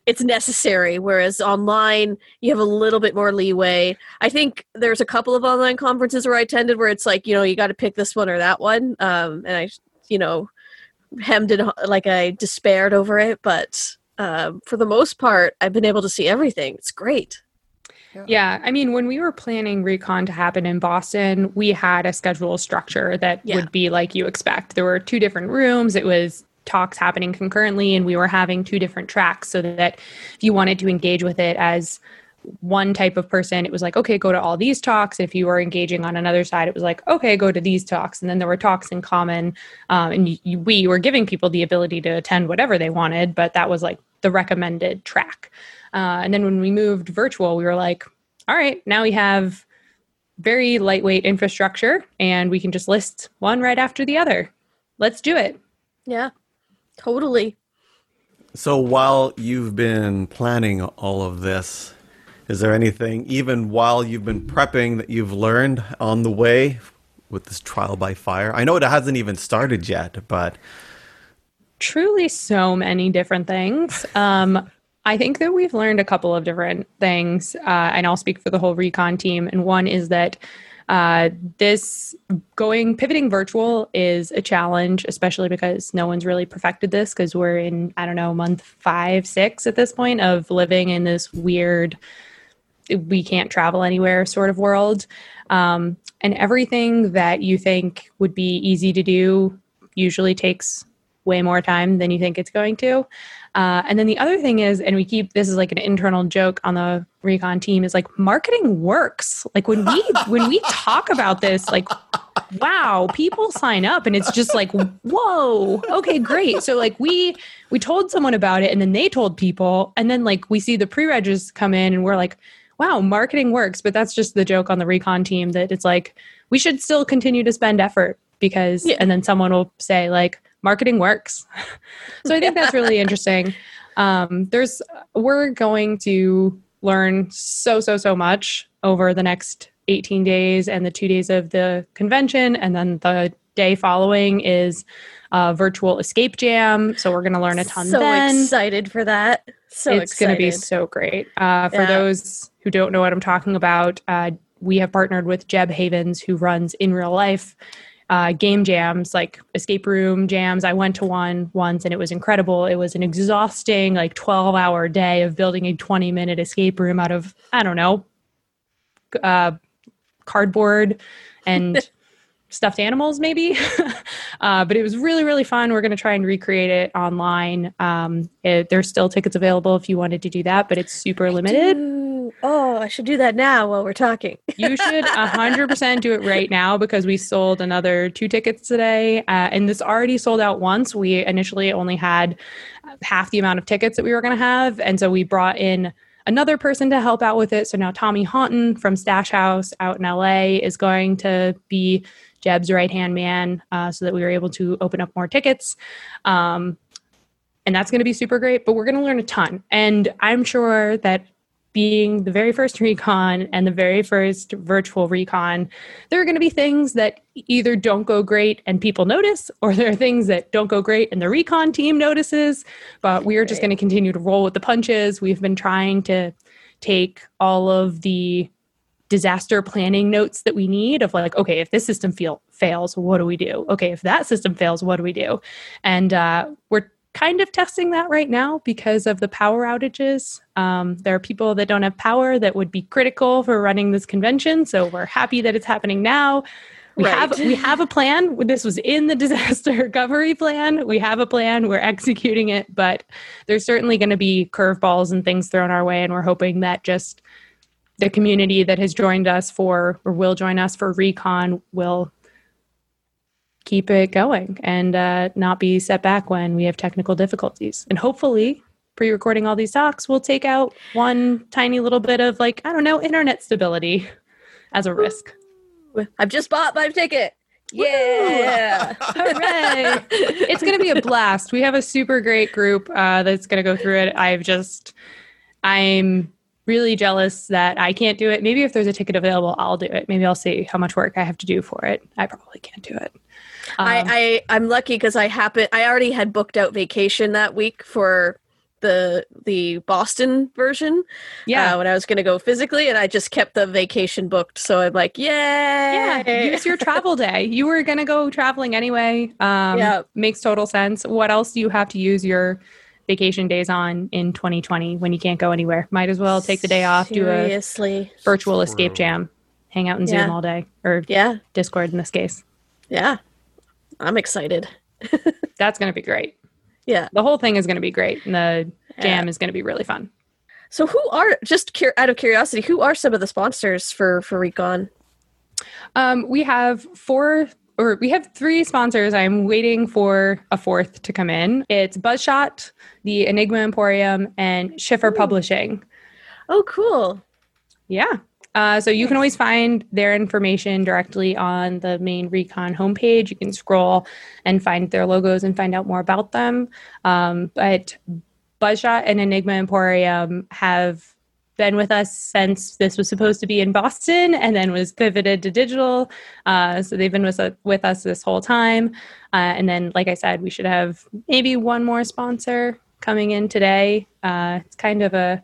it's necessary. Whereas online, you have a little bit more leeway. I think there's a couple of online conferences where I attended where it's like you know you got to pick this one or that one, um, and I you know hemmed and like I despaired over it, but um, for the most part, I've been able to see everything. It's great. Yeah, I mean, when we were planning Recon to happen in Boston, we had a schedule structure that Yeah. would be like you expect. There were two different rooms. It was talks happening concurrently, and we were having two different tracks so that if you wanted to engage with it as one type of person, it was like, okay, go to all these talks. If you were engaging on another side, it was like, okay, go to these talks. And then there were talks in common. Um, and you, we were giving people the ability to attend whatever they wanted, but that was like the recommended track. Uh, and then when we moved virtual, we were like, all right, now we have very lightweight infrastructure and we can just list one right after the other. Let's do it. Yeah, totally. So while you've been planning all of this, is there anything, even while you've been prepping, that you've learned on the way with this trial by fire? I know it hasn't even started yet, but Truly, so many different things. Um, I think that we've learned a couple of different things, uh, and I'll speak for the whole recon team. And one is that uh, this going pivoting virtual is a challenge, especially because no one's really perfected this because we're in, I don't know, month five, six at this point of living in this weird, we can't travel anywhere sort of world. Um, and everything that you think would be easy to do usually takes way more time than you think it's going to. Uh, and then the other thing is, and we keep this is like an internal joke on the recon team is like marketing works. Like when we when we talk about this, like wow, people sign up and it's just like whoa, okay, great. So like we we told someone about it and then they told people and then like we see the pre-regis come in and we're like wow, marketing works, but that's just the joke on the recon team that it's like we should still continue to spend effort because Yeah. and then someone will say like marketing works. so I think that's really interesting. Um, there's we're going to learn so so so much over the next 18 days and the two days of the convention. And then the day following is a virtual escape jam. So we're going to learn a ton so then. excited for that. So it's going to be so great. Uh, for Yeah. those who don't know what I'm talking about, uh, we have partnered with Jeb Havens, who runs in real life uh, game jams, like escape room jams. I went to one once and it was incredible. It was an exhausting, like 12 hour day of building a 20 minute escape room out of, I don't know, uh, cardboard and stuffed animals maybe. Uh, but it was really really fun. We're going to try and recreate it online. Um, it, there's still tickets available if you wanted to do that but it's super limited oh, I should do that now while we're talking. you should 100% do it right now because we sold another two tickets today uh, and this already sold out once. We initially only had half the amount of tickets that we were going to have and so we brought in another person to help out with it. So now tommy Honton from stash house out in la is going to be jeb's right hand man uh, so that we were able to open up more tickets. Um, and that's going to be super great but we're going to learn a ton. And i'm sure that being the very first recon and the very first virtual recon, there are going to be things that either don't go great and people notice, or there are things that don't go great and the recon team notices. But we are just going to continue to roll with the punches. We've been trying to take all of the disaster planning notes that we need of like okay if this system feel, fails what do we do okay if that system fails what do we do and uh, we're kind of testing that right now because of the power outages. Um, there are people that don't have power that would be critical for running this convention so we're happy that it's happening now. We Right. have we have a plan. This was in the disaster recovery plan. We have a plan. We're executing it but there's certainly going to be curveballs and things thrown our way and we're hoping that just the community that has joined us for or will join us for recon will keep it going and uh, not be set back when we have technical difficulties and hopefully pre-recording all these talks we'll take out one tiny little bit of like i don't know internet stability as a risk I've just bought my ticket. Yeah. Hooray. it's going to be a blast. We have a super great group uh, that's going to go through it. I've just, I'm really jealous that I can't do it. Maybe if there's a ticket available, I'll do it. Maybe I'll see how much work I have to do for it. I probably can't do it. Um, I, I I'm lucky because I happen I already had booked out vacation that week for the the Boston version. yeah. uh, when I was going to go physically, and I just kept the vacation booked. So I'm like, yay! yeah, use your travel day. You were going to go traveling anyway. Um, Yeah. Makes total sense. What else do you have to use your vacation days on in 2020 when you can't go anywhere? Might as well take the day off, do a virtual escape jam, hang out in Yeah. Zoom all day or Yeah, Discord in this case. yeah. I'm excited. That's going to be great. Yeah. The whole thing is going to be great. And the jam Yeah. is going to be really fun. So, who are just cur- out of curiosity? Who are some of the sponsors for for Recon? Um, we have four or we have three sponsors. I'm waiting for a fourth to come in. It's Buzzshot, the Enigma Emporium, and Schiffer Publishing. Oh, cool. Yeah. Uh, so you can always find their information directly on the main Recon homepage. You can scroll and find their logos and find out more about them. Um, but Buzzshot and Enigma Emporium have been with us since this was supposed to be in Boston and then was pivoted to digital. Uh, so they've been with, with us this whole time. Uh, and then, like I said, we should have maybe one more sponsor coming in today. Uh, it's kind of a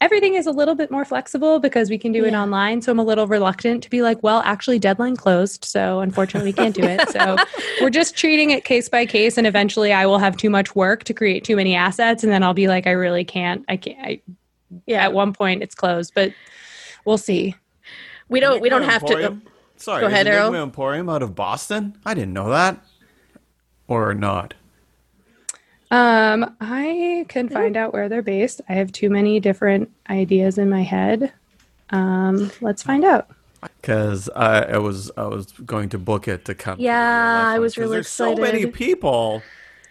everything is a little bit more flexible because we can do it online. So I'm a little reluctant to be like, well, actually, deadline closed. So unfortunately, we can't do it. So we're just treating it case by case. And eventually, I will have too much work to create too many assets. And then I'll be like, I really can't. I can't. I, Yeah, At one point, it's closed, but we'll see. we don't we don't Enigma have to. Oh, Sorry, Go ahead, Enigma Errol. Emporium out of Boston? I didn't know that. Or not. Um, I can find out where they're based. I have too many different ideas in my head. Um, let's find out. Because I, I was I was going to book it to come. to the Yeah, real life I one, was 'cause really there's so many people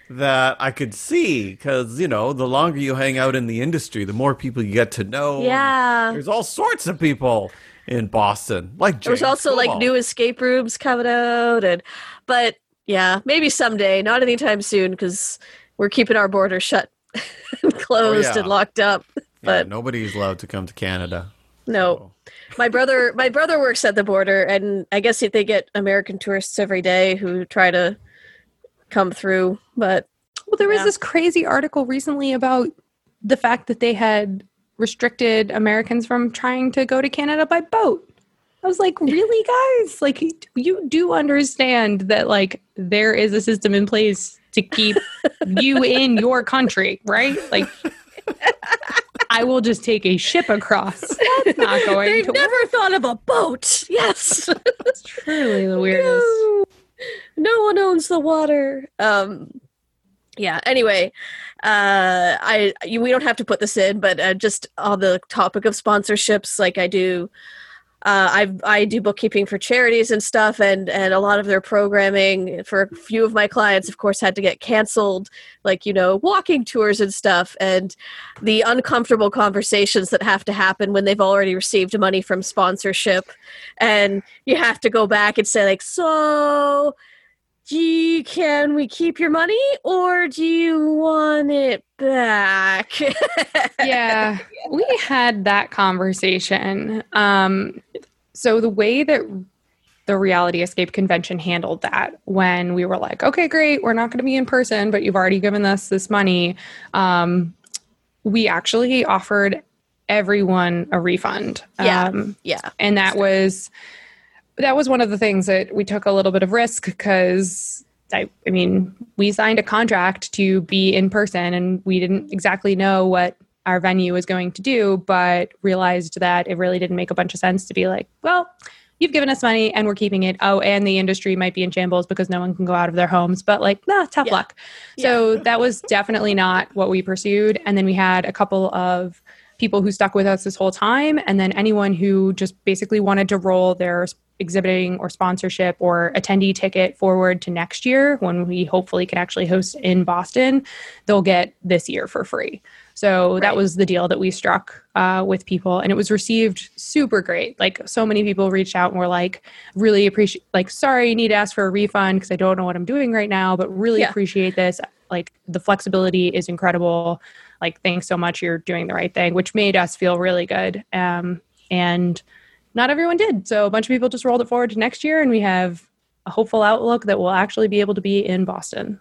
that I could see. Because you know, the longer you hang out in the industry, the more people you get to know. Yeah. There's all sorts of people in Boston. Like There's James also like new escape rooms coming out, and but yeah, maybe someday, not anytime soon, because we're keeping our border shut and closed Oh, yeah. and locked up. Yeah, But nobody's allowed to come to Canada. no. My brother, my brother works at the border, and I guess they get American tourists every day who try to come through. But Well, there was this crazy article recently about the fact that they had restricted Americans from trying to go to Canada by boat. I was like, really, guys? Like, you do understand that, like, there is a system in place to keep you in your country, right? Like, I will just take a ship across. That's not going they've to never work. thought of a boat. Yes. It's truly the weirdest. no. no one owns the water. Um, yeah. Anyway, uh, I you, we don't have to put this in, but uh, just on the topic of sponsorships, like I do. Uh, I I do bookkeeping for charities and stuff, and and a lot of their programming for a few of my clients, of course, had to get canceled, like you know, walking tours and stuff, and the uncomfortable conversations that have to happen when they've already received money from sponsorship, and you have to go back and say like, so, gee, can we keep your money or do you want it back? yeah, we had that conversation. Um, so the way that the Reality Escape Convention handled that, when we were like, okay, great, we're not going to be in person, but you've already given us this money, um, we actually offered everyone a refund. Yeah. Um, yeah. and that was that was one of the things that we took a little bit of risk because I, I mean we signed a contract to be in person and we didn't exactly know what our venue was going to do but realized that it really didn't make a bunch of sense to be like well you've given us money and we're keeping it. Oh and the industry might be in shambles because no one can go out of their homes but like nah tough Yeah. luck. So that was definitely not what we pursued. And then we had a couple of people who stuck with us this whole time. And then anyone who just basically wanted to roll their exhibiting or sponsorship or attendee ticket forward to next year when we hopefully can actually host in boston they'll get this year for free. So that was the deal that we struck uh, with people and it was received super great. Like so many people reached out and were like really appreciate like sorry you need to ask for a refund because i don't know what i'm doing right now but really Yeah. appreciate this. Like the flexibility is incredible. Like thanks so much you're doing the right thing which made us feel really good um, and not everyone did so a bunch of people just rolled it forward to next year and we have a hopeful outlook that we'll actually be able to be in boston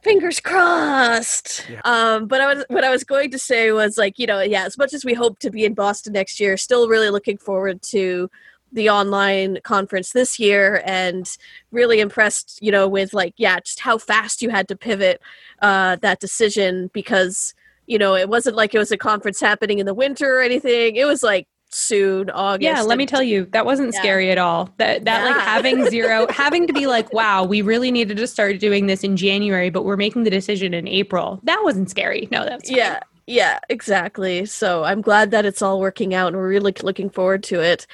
Fingers crossed. Yeah. Um, but I was what I was going to say was like, you know, yeah, as much as we hope to be in Boston next year, still really looking forward to the online conference this year and really impressed, you know, with like, yeah, just how fast you had to pivot uh, that decision because, you know, it wasn't like it was a conference happening in the winter or anything. It was like soon, August. yeah let me tell you that wasn't Yeah. scary at all that that like having zero having to be like wow we really needed to start doing this in january but we're making the decision in april that wasn't scary no that's fine. yeah yeah exactly so i'm glad that it's all working out and we're really looking forward to it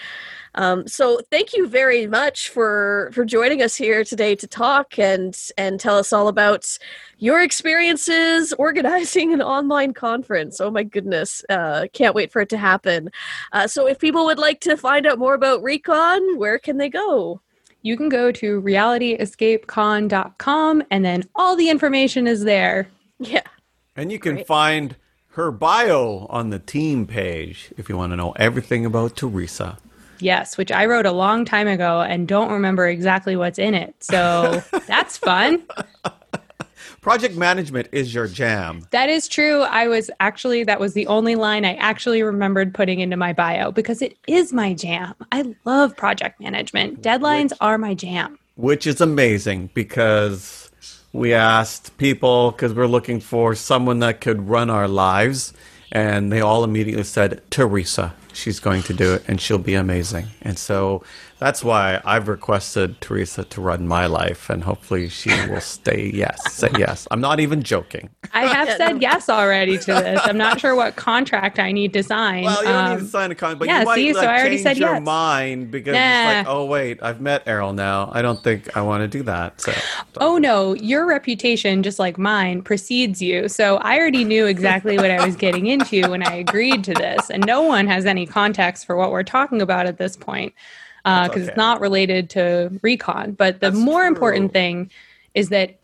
um, so thank you very much for for joining us here today to talk and and tell us all about your experiences organizing an online conference. Oh my goodness uh, can't wait for it to happen. Uh, so if people would like to find out more about recon where can they go? You can go to realityescapecon.com and then all the information is there. Yeah. And you can Great. find her bio on the team page if you want to know everything about Teresa. Yes, which I wrote a long time ago and don't remember exactly what's in it. So that's fun. Project management is your jam. That is true. I was actually, that was the only line I actually remembered putting into my bio because it is my jam. I love project management. Deadlines are my jam. which is amazing because we asked people because we're looking for someone that could run our lives and they all immediately said teresa she's going to do it and she'll be amazing. And so that's why i've requested teresa to run my life and hopefully she will stay yes say yes i'm not even joking I have said yes already to this. I'm not sure what contract I need to sign. well you don't need Um, to sign a contract but yeah, you might see, so I already change said your yes. mind because it's like oh wait i've met errol now i don't think i want to do that so Oh no, your reputation, just like mine, precedes you. So I already knew exactly what I was getting into when I agreed to this. And no one has any context for what we're talking about at this point because That's it's not related to recon. But the That's more true. important thing is that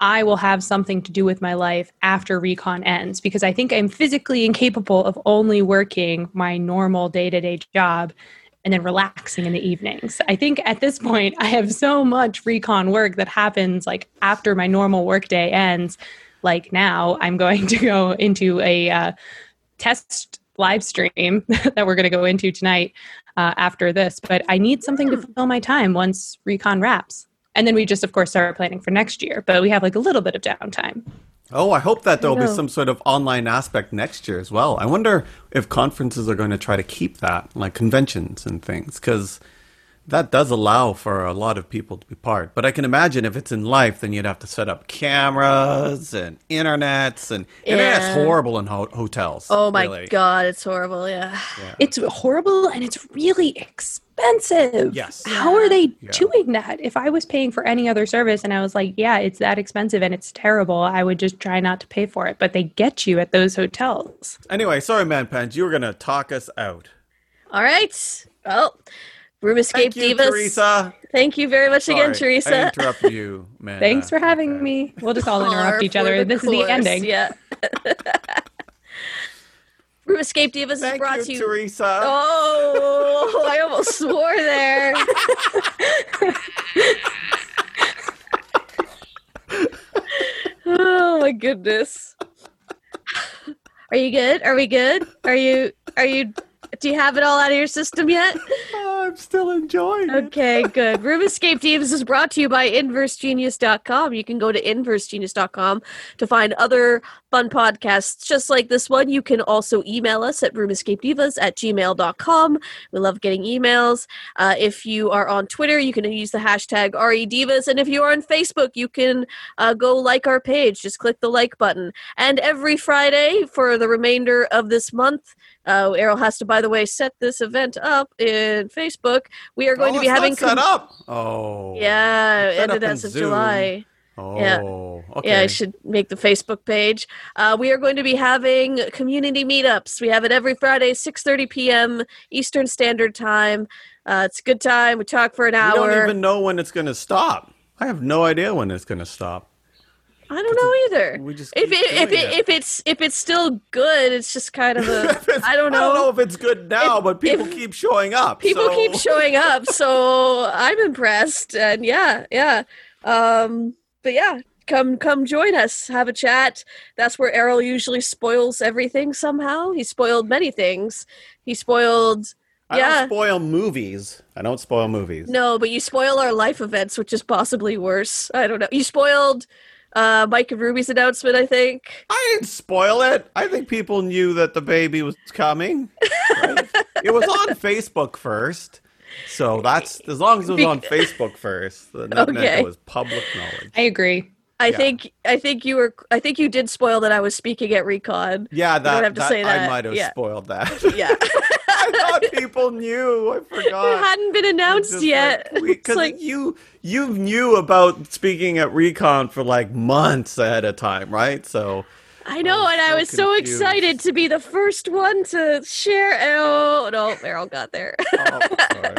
I will have something to do with my life after recon ends because I think I'm physically incapable of only working my normal day to day job and then relaxing in the evenings. I think at this point, I have so much recon work that happens like after my normal workday ends. Like now, I'm going to go into a uh, test live stream that we're going to go into tonight uh, after this, but I need something to fill my time once recon wraps. And then we just, of course, start planning for next year, but we have like a little bit of downtime. Oh, I hope that there'll be some sort of online aspect next year as well. I wonder if conferences are going to try to keep that, like conventions and things, because that does allow for a lot of people to be part. But I can imagine if it's in life, then you'd have to set up cameras and internets, and internet's horrible in ho- hotels. Oh my really. god, it's horrible. Yeah. It's horrible and it's really expensive. Yes. How are they Yeah. doing that? If I was paying for any other service and I was like, yeah, it's that expensive and it's terrible, I would just try not to pay for it. But they get you at those hotels. Anyway, sorry, man, Pants, you were going to talk us out. All right. Well, Room Escape Thank you, Divas. Teresa. Thank you very much again, Sorry, I Teresa. interrupted you, man. Thanks for having me. We'll just all interrupt each other. the This is the ending. Yeah. Room Escape Divas is brought you, to you. Teresa. Oh, I almost swore there. oh my goodness. Are you good? Are we good? Are you are you do you have it all out of your system yet? Oh, I'm still enjoying it. Okay, good. Room Escape Divas is brought to you by InverseGenius.com. You can go to InverseGenius.com to find other fun podcasts just like this one. You can also email us at RoomEscapeDivas at gmail.com. We love getting emails. Uh, if you are on Twitter, you can use the hashtag REDivas. And if you are on Facebook, you can uh, go like our page. Just click the like button. And every Friday for the remainder of this month, uh, Errol has to, by the way, set this event up in Facebook. We are going oh, to be it's not having set up. Oh, Yeah, It's set ended in as of Zoom. July. Oh, Yeah. okay. Yeah, I should make the Facebook page. Uh, we are going to be having community meetups. We have it every Friday, 6.30 p.m. Eastern Standard Time. Uh, it's a good time. We talk for an We hour. don't even know when it's going to stop. I have no idea when it's going to stop. I don't know either. We just if it, if it, it. if it's if it's still good, it's just kind of a I don't know. I don't know know. if it's good now, If- but people keep showing up. People so- keep showing up, so I'm impressed. And yeah, yeah. Um, but yeah, come come join us, have a chat. That's where Errol usually spoils everything somehow. He spoiled many things. He spoiled I yeah. don't spoil movies. I don't spoil movies. no, but you spoil our life events, which is possibly worse. I don't know. You spoiled uh Mike and Ruby's announcement, I think. I didn't spoil it. I think people knew that the baby was coming. right? it was on Facebook first. So that's as long as it was on Facebook first, then that meant it was public knowledge. I agree. I Yeah. think I think you were I think you did spoil that I was speaking at Recon. Yeah, don't that, have to that- say I might have Yeah. spoiled that. Yeah. I thought people knew. I forgot. it hadn't been announced Just yet. like, we- it's 'cause like you you knew about speaking at Recon for like months ahead of time, right? So I know, I'm and I so was so excited to be the first one to share. Oh no, Meryl got there. oh, sorry.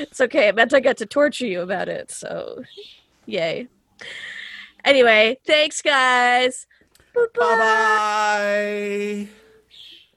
it's okay. It meant I got to torture you about it. So, yay. Anyway, thanks, guys. Bye-bye. bye bye.